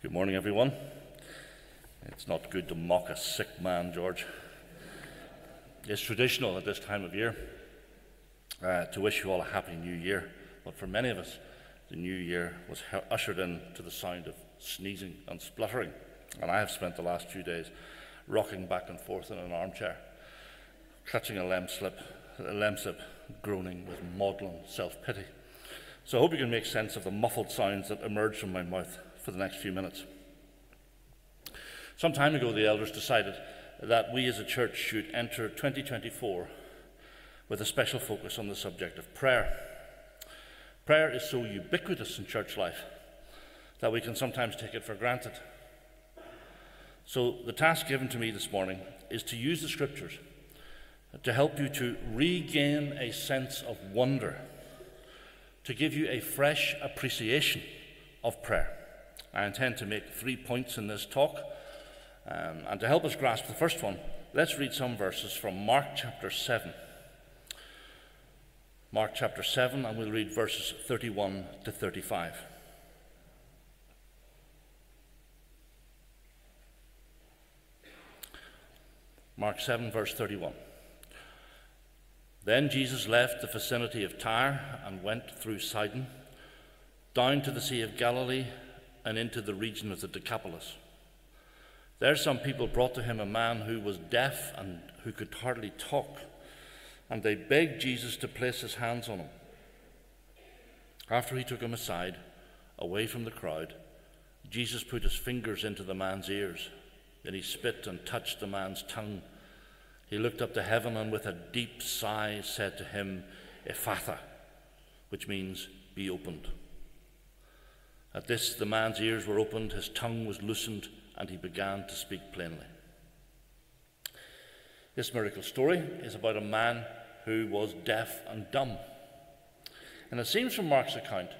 Good morning, everyone. It's not good to mock a sick man, George. It's traditional at this time of year uh, to wish you all a happy new year, but for many of us, the new year was ushered in to the sound of sneezing and spluttering. And I have spent the last few days rocking back and forth in an armchair, clutching a lemsip, a lemsip groaning with maudlin self pity. So I hope you can make sense of the muffled sounds that emerge from my mouth for the next few minutes. Some time ago, the elders decided that we as a church should enter 2024 with a special focus on the subject of prayer. Prayer is so ubiquitous in church life that we can sometimes take it for granted. So, the task given to me this morning is to use the scriptures to help you to regain a sense of wonder, to give you a fresh appreciation of prayer. I intend to make three points in this talk. Um, and to help us grasp the first one, let's read some verses from Mark chapter 7. Mark chapter 7, and we'll read verses 31 to 35. Mark 7, verse 31. Then Jesus left the vicinity of Tyre and went through Sidon, down to the Sea of Galilee and into the region of the Decapolis. There, some people brought to him a man who was deaf and who could hardly talk, and they begged Jesus to place his hands on him. After he took him aside, away from the crowd, Jesus put his fingers into the man's ears. Then he spit and touched the man's tongue. He looked up to heaven and with a deep sigh said to him, Ephphatha, which means, be opened. At this, the man's ears were opened, his tongue was loosened, and he began to speak plainly. This miracle story is about a man who was deaf and dumb. And it seems from Mark's account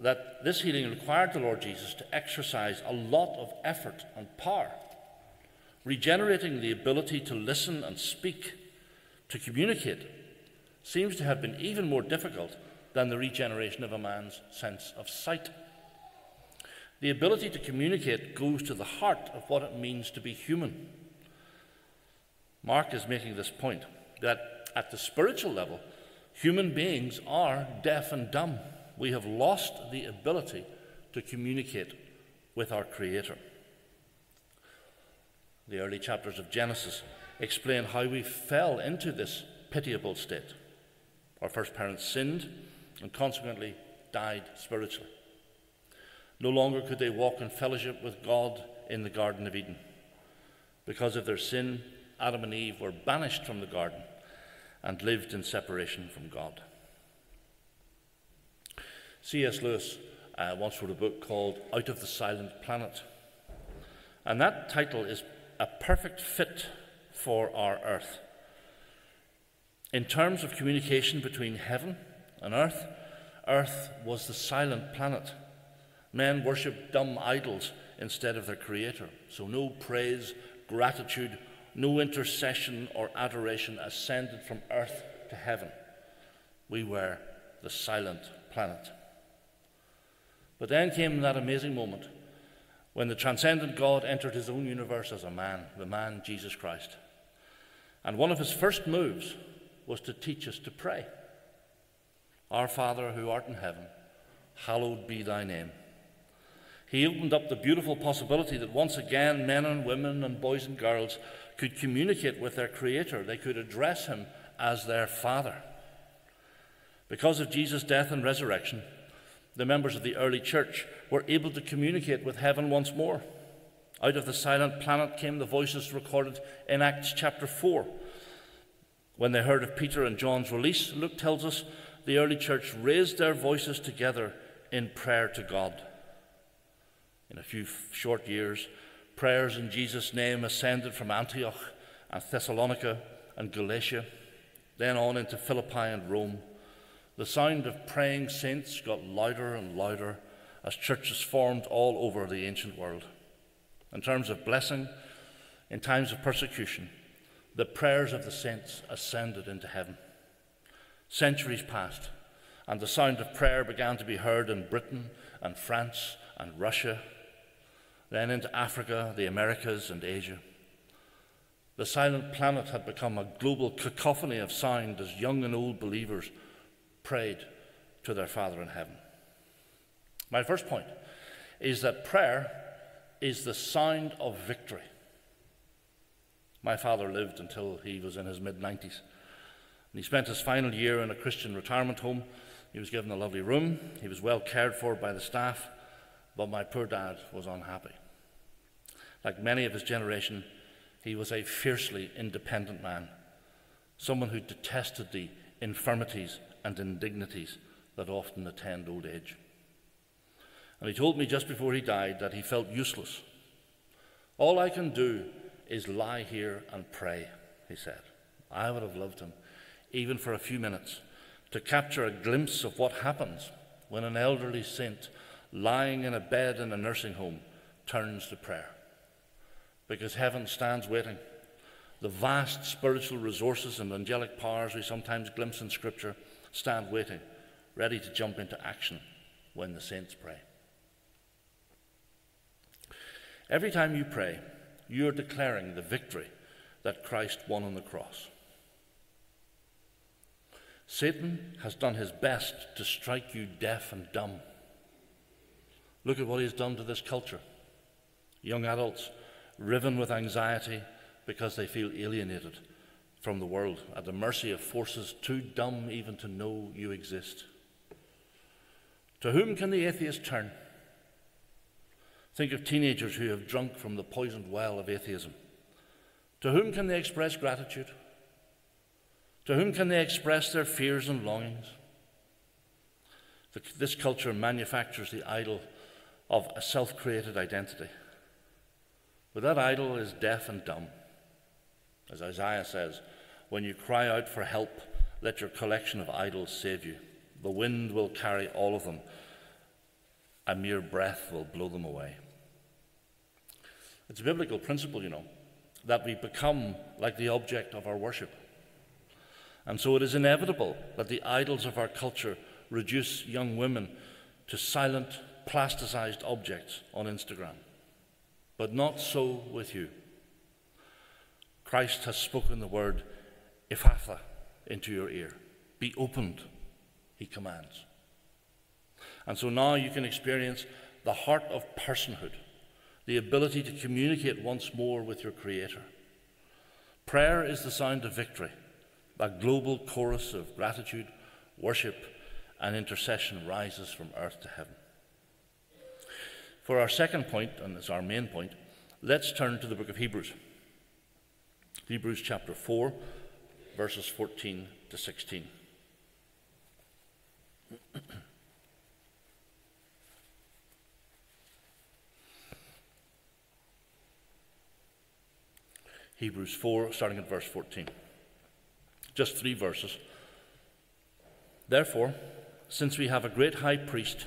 that this healing required the Lord Jesus to exercise a lot of effort and power, regenerating the ability to listen and speak, to communicate, seems to have been even more difficult than the regeneration of a man's sense of sight. The ability to communicate goes to the heart of what it means to be human. Mark is making this point that at the spiritual level, human beings are deaf and dumb. We have lost the ability to communicate with our Creator. The early chapters of Genesis explain how we fell into this pitiable state. Our first parents sinned and consequently died spiritually. No longer could they walk in fellowship with God in the Garden of Eden. Because of their sin, Adam and Eve were banished from the garden and lived in separation from God. C.S. Lewis uh, once wrote a book called Out of the Silent Planet. And that title is a perfect fit for our earth. In terms of communication between heaven and earth, earth was the silent planet. Men worshipped dumb idols instead of their Creator. So no praise, gratitude, no intercession or adoration ascended from earth to heaven. We were the silent planet. But then came that amazing moment when the transcendent God entered his own universe as a man, the man Jesus Christ. And one of his first moves was to teach us to pray. Our Father who art in heaven, hallowed be thy name. He opened up the beautiful possibility that once again men and women and boys and girls could communicate with their Creator. They could address Him as their Father. Because of Jesus' death and resurrection, the members of the early church were able to communicate with heaven once more. Out of the silent planet came the voices recorded in Acts chapter 4. When they heard of Peter and John's release, Luke tells us the early church raised their voices together in prayer to God. In a few short years, prayers in Jesus' name ascended from Antioch and Thessalonica and Galatia, then on into Philippi and Rome. The sound of praying saints got louder and louder as churches formed all over the ancient world. In terms of blessing, in times of persecution, the prayers of the saints ascended into heaven. Centuries passed, and the sound of prayer began to be heard in Britain and France and Russia then into Africa, the Americas, and Asia. The silent planet had become a global cacophony of sound as young and old believers prayed to their Father in heaven. My first point is that prayer is the sound of victory. My father lived until he was in his mid 90s. And he spent his final year in a Christian retirement home. He was given a lovely room. He was well cared for by the staff. But my poor dad was unhappy. Like many of his generation, he was a fiercely independent man, someone who detested the infirmities and indignities that often attend old age. And he told me just before he died that he felt useless. All I can do is lie here and pray, he said. I would have loved him, even for a few minutes, to capture a glimpse of what happens when an elderly saint lying in a bed in a nursing home turns to prayer. Because heaven stands waiting. The vast spiritual resources and angelic powers we sometimes glimpse in Scripture stand waiting, ready to jump into action when the saints pray. Every time you pray, you're declaring the victory that Christ won on the cross. Satan has done his best to strike you deaf and dumb. Look at what he's done to this culture. Young adults riven with anxiety because they feel alienated from the world, at the mercy of forces too dumb even to know you exist. To whom can the atheist turn? Think of teenagers who have drunk from the poisoned well of atheism. To whom can they express gratitude? To whom can they express their fears and longings? This culture manufactures the idol of a self created identity. But that idol is deaf and dumb. As Isaiah says, when you cry out for help, let your collection of idols save you. The wind will carry all of them, a mere breath will blow them away. It's a biblical principle, you know, that we become like the object of our worship. And so it is inevitable that the idols of our culture reduce young women to silent, plasticized objects on Instagram. But not so with you. Christ has spoken the word Ephphatha into your ear. Be opened, he commands. And so now you can experience the heart of personhood the ability to communicate once more with your Creator. Prayer is the sound of victory, a global chorus of gratitude, worship, and intercession rises from earth to heaven. For our second point, and it's our main point, let's turn to the book of Hebrews. Hebrews chapter 4, verses 14 to 16. Hebrews 4, starting at verse 14. Just three verses. Therefore, since we have a great high priest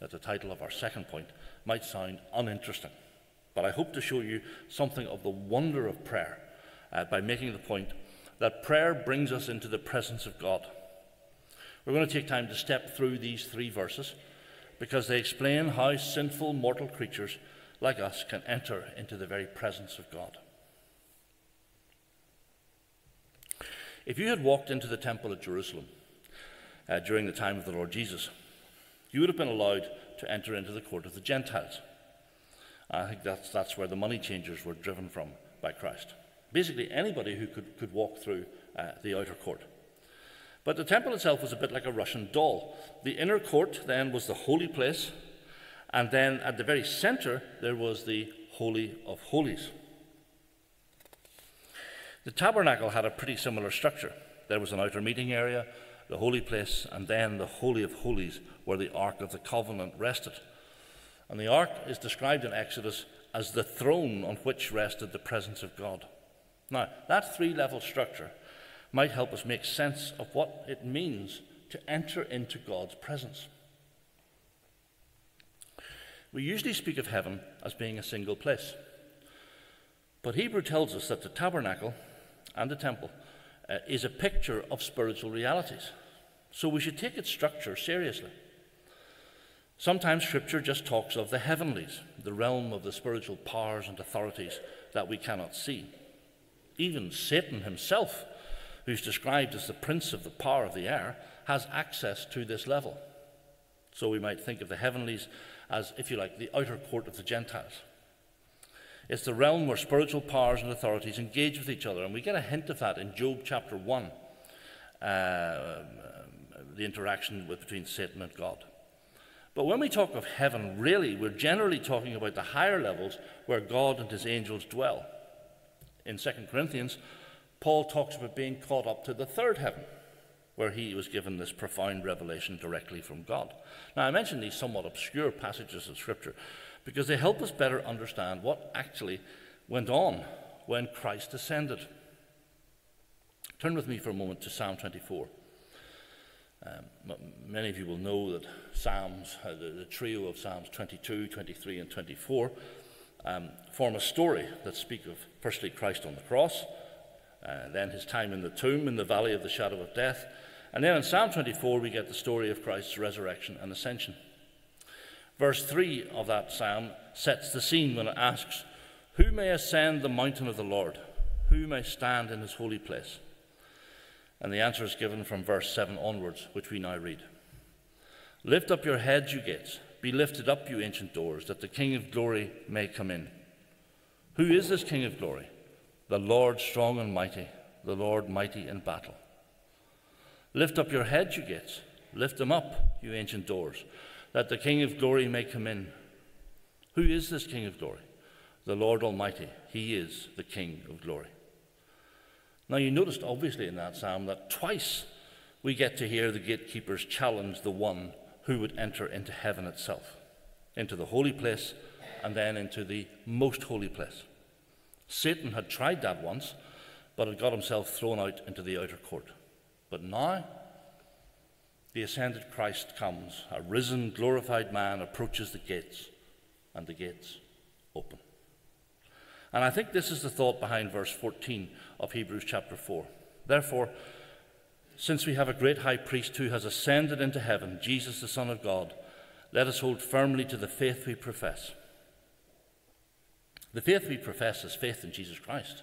that the title of our second point might sound uninteresting, but I hope to show you something of the wonder of prayer uh, by making the point that prayer brings us into the presence of God. We're going to take time to step through these three verses because they explain how sinful mortal creatures like us can enter into the very presence of God. If you had walked into the temple at Jerusalem uh, during the time of the Lord Jesus, you would have been allowed to enter into the court of the Gentiles. I think that's, that's where the money changers were driven from by Christ. Basically, anybody who could, could walk through uh, the outer court. But the temple itself was a bit like a Russian doll. The inner court then was the holy place, and then at the very center there was the Holy of Holies. The tabernacle had a pretty similar structure. There was an outer meeting area, the holy place, and then the Holy of Holies, where the Ark of the Covenant rested. And the Ark is described in Exodus as the throne on which rested the presence of God. Now, that three level structure might help us make sense of what it means to enter into God's presence. We usually speak of heaven as being a single place. But Hebrew tells us that the tabernacle and the temple uh, is a picture of spiritual realities. So we should take its structure seriously. Sometimes Scripture just talks of the heavenlies, the realm of the spiritual powers and authorities that we cannot see. Even Satan himself, who's described as the prince of the power of the air, has access to this level. So we might think of the heavenlies as, if you like, the outer court of the Gentiles. It's the realm where spiritual powers and authorities engage with each other, and we get a hint of that in Job chapter 1, uh, the interaction with, between Satan and God. But when we talk of heaven, really, we're generally talking about the higher levels where God and his angels dwell. In 2 Corinthians, Paul talks about being caught up to the third heaven where he was given this profound revelation directly from God. Now, I mention these somewhat obscure passages of Scripture because they help us better understand what actually went on when Christ ascended. Turn with me for a moment to Psalm 24. Um, many of you will know that Psalms, uh, the, the, trio of Psalms 22, 23, and 24, um, form a story that speak of firstly Christ on the cross, uh, then his time in the tomb in the valley of the shadow of death, and then in Psalm 24, we get the story of Christ's resurrection and ascension. Verse 3 of that psalm sets the scene when it asks, Who may ascend the mountain of the Lord? Who may stand in his holy place? And the answer is given from verse 7 onwards, which we now read. Lift up your heads, you gates. Be lifted up, you ancient doors, that the King of glory may come in. Who is this King of glory? The Lord strong and mighty, the Lord mighty in battle. Lift up your heads, you gates. Lift them up, you ancient doors, that the King of glory may come in. Who is this King of glory? The Lord Almighty. He is the King of glory. Now, you noticed obviously in that psalm that twice we get to hear the gatekeepers challenge the one who would enter into heaven itself, into the holy place, and then into the most holy place. Satan had tried that once, but had got himself thrown out into the outer court. But now, the ascended Christ comes, a risen, glorified man approaches the gates, and the gates open. And I think this is the thought behind verse 14 of Hebrews chapter 4. Therefore, since we have a great high priest who has ascended into heaven, Jesus the Son of God, let us hold firmly to the faith we profess. The faith we profess is faith in Jesus Christ.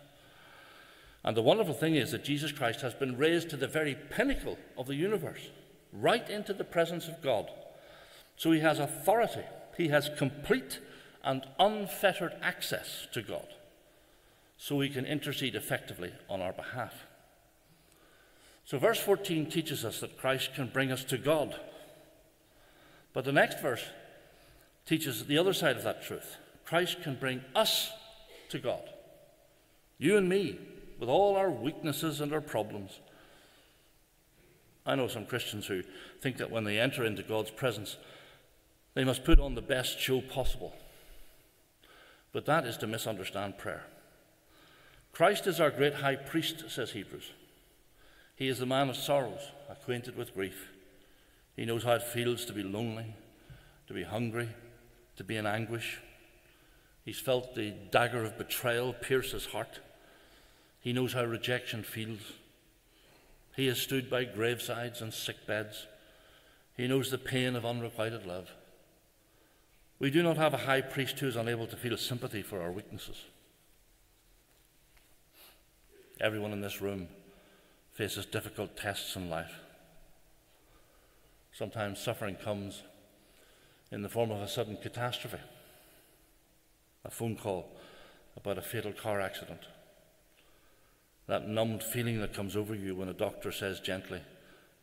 And the wonderful thing is that Jesus Christ has been raised to the very pinnacle of the universe, right into the presence of God. So he has authority, he has complete and unfettered access to God, so he can intercede effectively on our behalf. So, verse 14 teaches us that Christ can bring us to God. But the next verse teaches the other side of that truth Christ can bring us to God. You and me, with all our weaknesses and our problems. I know some Christians who think that when they enter into God's presence, they must put on the best show possible. But that is to misunderstand prayer. Christ is our great high priest, says Hebrews. He is the man of sorrows, acquainted with grief. He knows how it feels to be lonely, to be hungry, to be in anguish. He's felt the dagger of betrayal pierce his heart. He knows how rejection feels. He has stood by gravesides and sick beds. He knows the pain of unrequited love. We do not have a high priest who is unable to feel sympathy for our weaknesses. Everyone in this room faces difficult tests in life. Sometimes suffering comes in the form of a sudden catastrophe, a phone call about a fatal car accident, that numbed feeling that comes over you when a doctor says gently,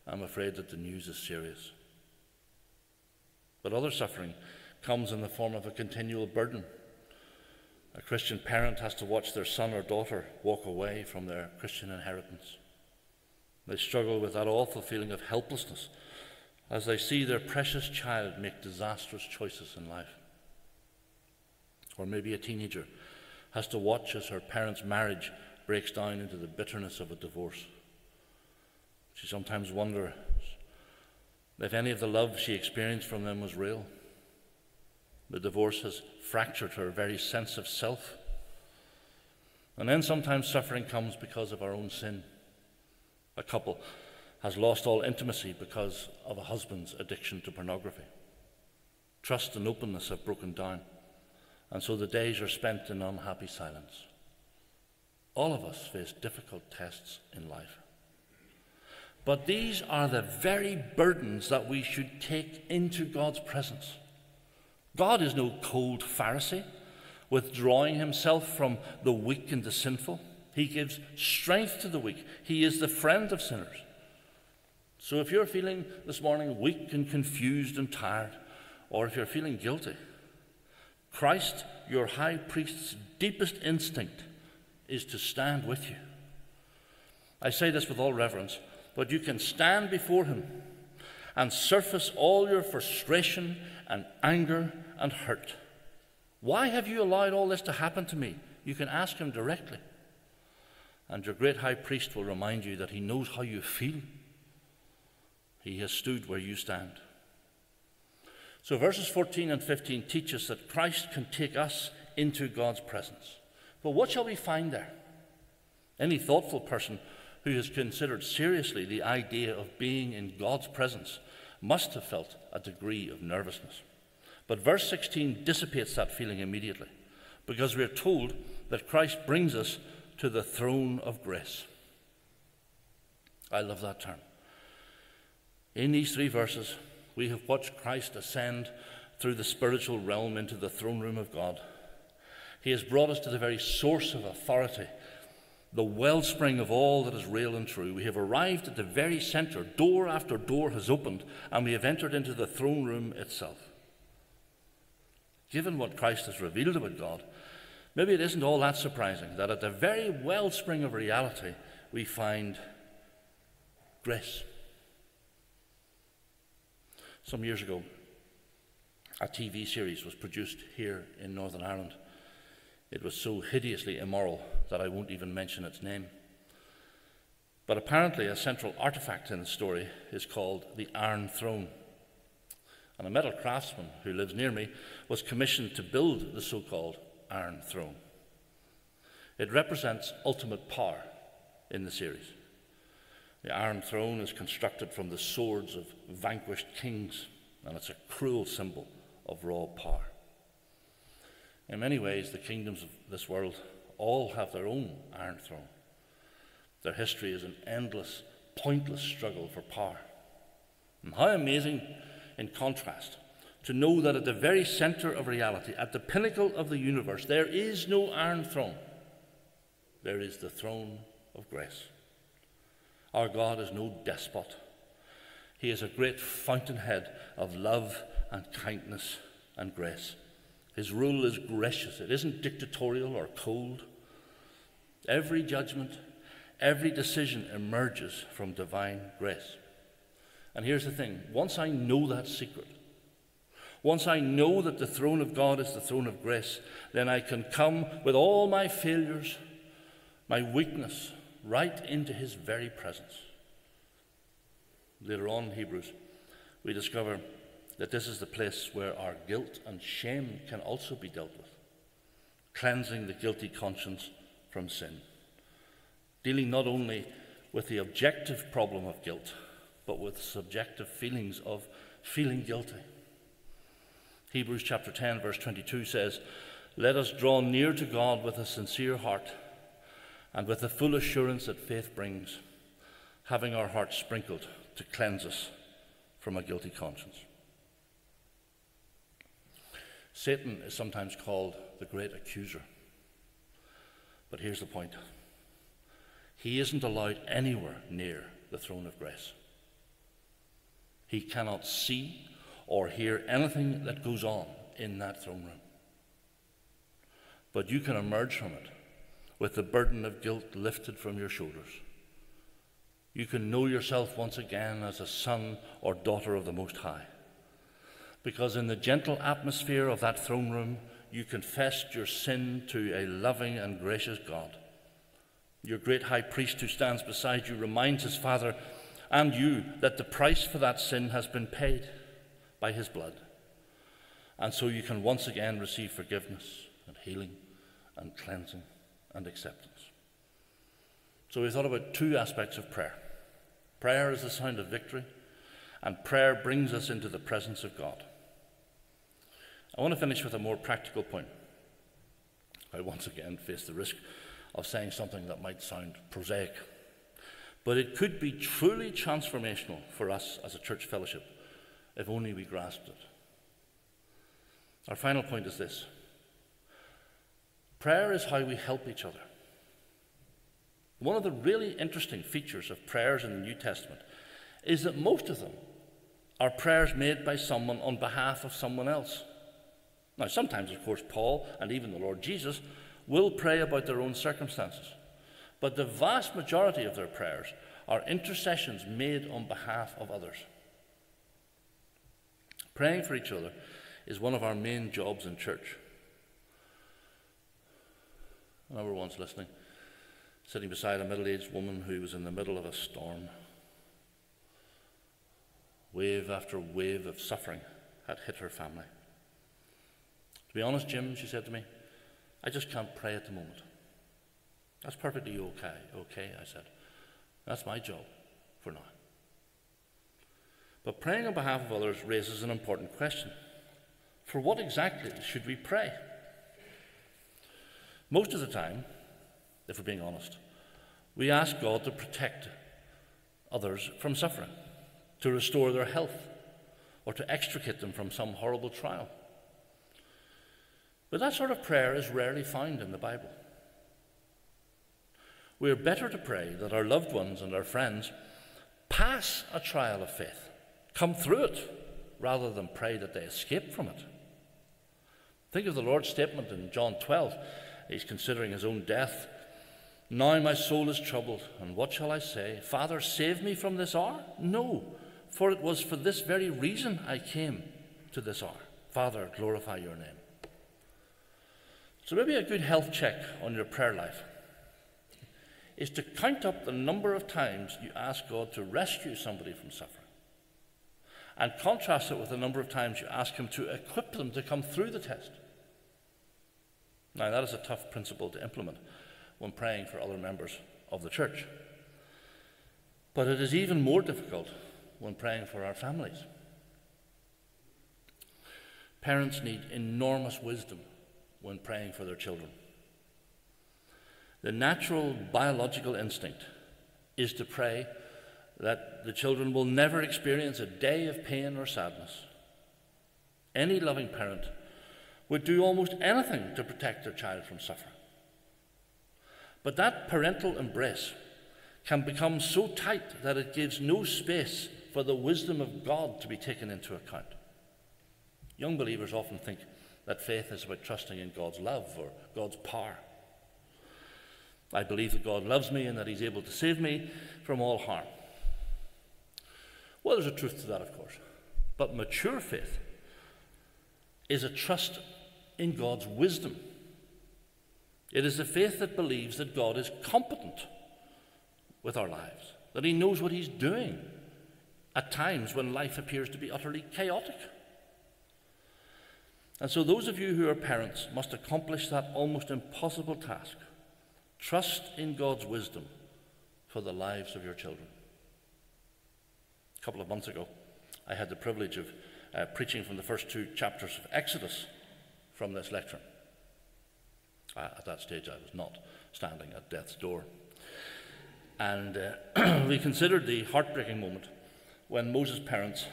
I'm afraid that the news is serious. But other suffering comes in the form of a continual burden. A Christian parent has to watch their son or daughter walk away from their Christian inheritance. They struggle with that awful feeling of helplessness as they see their precious child make disastrous choices in life. Or maybe a teenager has to watch as her parents' marriage breaks down into the bitterness of a divorce. She sometimes wonders if any of the love she experienced from them was real. The divorce has fractured her very sense of self. And then sometimes suffering comes because of our own sin. A couple has lost all intimacy because of a husband's addiction to pornography. Trust and openness have broken down, and so the days are spent in unhappy silence. All of us face difficult tests in life. But these are the very burdens that we should take into God's presence. God is no cold Pharisee, withdrawing himself from the weak and the sinful. He gives strength to the weak. He is the friend of sinners. So if you're feeling this morning weak and confused and tired, or if you're feeling guilty, Christ, your high priest's deepest instinct, is to stand with you. I say this with all reverence, but you can stand before him and surface all your frustration and anger and hurt. Why have you allowed all this to happen to me? You can ask him directly. And your great high priest will remind you that he knows how you feel. He has stood where you stand. So, verses 14 and 15 teach us that Christ can take us into God's presence. But what shall we find there? Any thoughtful person who has considered seriously the idea of being in God's presence must have felt a degree of nervousness. But verse 16 dissipates that feeling immediately because we are told that Christ brings us to the throne of grace. I love that term. In these three verses, we have watched Christ ascend through the spiritual realm into the throne room of God. He has brought us to the very source of authority, the wellspring of all that is real and true. We have arrived at the very center. Door after door has opened, and we have entered into the throne room itself. Given what Christ has revealed about God, maybe it isn't all that surprising that at the very wellspring of reality we find grace. Some years ago, a TV series was produced here in Northern Ireland. It was so hideously immoral that I won't even mention its name. But apparently, a central artifact in the story is called the Iron Throne. And a metal craftsman who lives near me was commissioned to build the so called Iron Throne. It represents ultimate power in the series. The Iron Throne is constructed from the swords of vanquished kings, and it's a cruel symbol of raw power. In many ways, the kingdoms of this world all have their own Iron Throne. Their history is an endless, pointless struggle for power. And how amazing, in contrast, to know that at the very center of reality, at the pinnacle of the universe, there is no Iron Throne. There is the throne of grace. Our God is no despot. He is a great fountainhead of love and kindness and grace. His rule is gracious, it isn't dictatorial or cold. Every judgment, every decision emerges from divine grace. And here's the thing once I know that secret, once I know that the throne of God is the throne of grace, then I can come with all my failures, my weakness, right into his very presence. Later on in Hebrews, we discover that this is the place where our guilt and shame can also be dealt with, cleansing the guilty conscience from sin, dealing not only with the objective problem of guilt, but with subjective feelings of feeling guilty. Hebrews chapter 10, verse 22 says, Let us draw near to God with a sincere heart and with the full assurance that faith brings, having our hearts sprinkled to cleanse us from a guilty conscience. Satan is sometimes called the great accuser. But here's the point he isn't allowed anywhere near the throne of grace. He cannot see or hear anything that goes on in that throne room. But you can emerge from it with the burden of guilt lifted from your shoulders. You can know yourself once again as a son or daughter of the Most High. Because in the gentle atmosphere of that throne room, you confessed your sin to a loving and gracious God. Your great high priest who stands beside you reminds his Father and you that the price for that sin has been paid by his blood. And so you can once again receive forgiveness and healing and cleansing and acceptance. So we thought about two aspects of prayer prayer is the sound of victory, and prayer brings us into the presence of God. I want to finish with a more practical point. I once again face the risk of saying something that might sound prosaic, but it could be truly transformational for us as a church fellowship if only we grasped it. Our final point is this prayer is how we help each other. One of the really interesting features of prayers in the New Testament is that most of them are prayers made by someone on behalf of someone else. Now, sometimes, of course, Paul and even the Lord Jesus will pray about their own circumstances, but the vast majority of their prayers are intercessions made on behalf of others. Praying for each other is one of our main jobs in church. I remember once listening, sitting beside a middle aged woman who was in the middle of a storm. Wave after wave of suffering had hit her family. To be honest, Jim, she said to me, I just can't pray at the moment. That's perfectly okay, okay, I said. That's my job for now. But praying on behalf of others raises an important question. For what exactly should we pray? Most of the time, if we're being honest, we ask God to protect others from suffering, to restore their health, or to extricate them from some horrible trial. But that sort of prayer is rarely found in the Bible. We are better to pray that our loved ones and our friends pass a trial of faith, come through it, rather than pray that they escape from it. Think of the Lord's statement in John 12. He's considering his own death. Now my soul is troubled, and what shall I say? Father, save me from this hour? No, for it was for this very reason I came to this hour. Father, glorify your name. So, maybe a good health check on your prayer life is to count up the number of times you ask God to rescue somebody from suffering and contrast it with the number of times you ask Him to equip them to come through the test. Now, that is a tough principle to implement when praying for other members of the church. But it is even more difficult when praying for our families. Parents need enormous wisdom when praying for their children. The natural biological instinct is to pray that the children will never experience a day of pain or sadness. Any loving parent would do almost anything to protect their child from suffering. But that parental embrace can become so tight that it gives no space for the wisdom of God to be taken into account. Young believers often think that faith is about trusting in God's love or God's power. I believe that God loves me and that He's able to save me from all harm. Well, there's a truth to that, of course. But mature faith is a trust in God's wisdom. It is a faith that believes that God is competent with our lives, that He knows what He's doing at times when life appears to be utterly chaotic. And so, those of you who are parents must accomplish that almost impossible task trust in God's wisdom for the lives of your children. A couple of months ago, I had the privilege of uh, preaching from the first two chapters of Exodus from this lectern. Uh, at that stage, I was not standing at death's door. And uh, we considered the heartbreaking moment when Moses' parents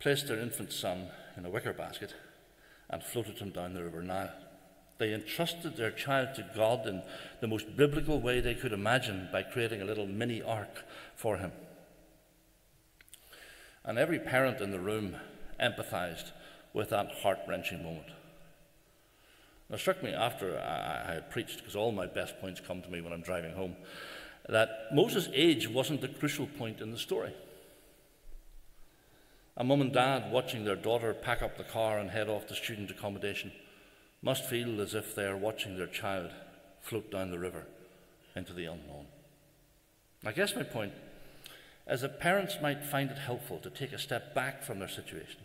placed their infant son in a wicker basket and floated him down the river Nile. They entrusted their child to God in the most biblical way they could imagine by creating a little mini ark for him. And every parent in the room empathized with that heart wrenching moment. it struck me after I had preached, because all my best points come to me when I'm driving home, that Moses' age wasn't the crucial point in the story. A mum and dad watching their daughter pack up the car and head off to student accommodation must feel as if they are watching their child float down the river into the unknown. I guess my point is that parents might find it helpful to take a step back from their situation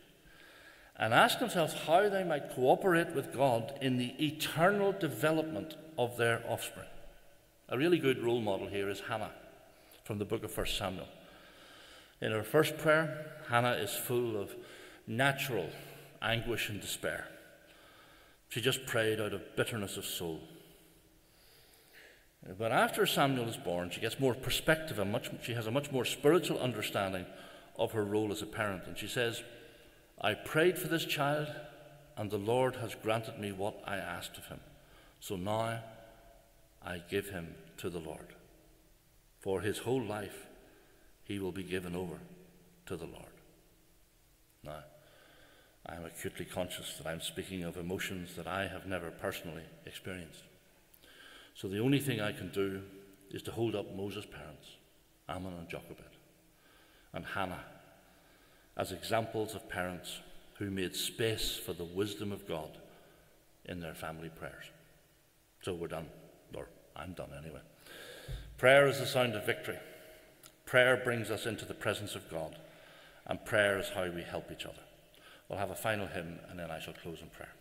and ask themselves how they might cooperate with God in the eternal development of their offspring. A really good role model here is Hannah from the book of 1 Samuel. In her first prayer, Hannah is full of natural anguish and despair. She just prayed out of bitterness of soul. But after Samuel is born, she gets more perspective and much, she has a much more spiritual understanding of her role as a parent. And she says, I prayed for this child, and the Lord has granted me what I asked of him. So now I give him to the Lord. For his whole life he will be given over to the Lord. Now, I am acutely conscious that I'm speaking of emotions that I have never personally experienced. So the only thing I can do is to hold up Moses' parents, Amram and Jochebed, and Hannah, as examples of parents who made space for the wisdom of God in their family prayers. So we're done, or I'm done anyway. Prayer is the sound of victory. Prayer brings us into the presence of God, and prayer is how we help each other. We'll have a final hymn, and then I shall close in prayer.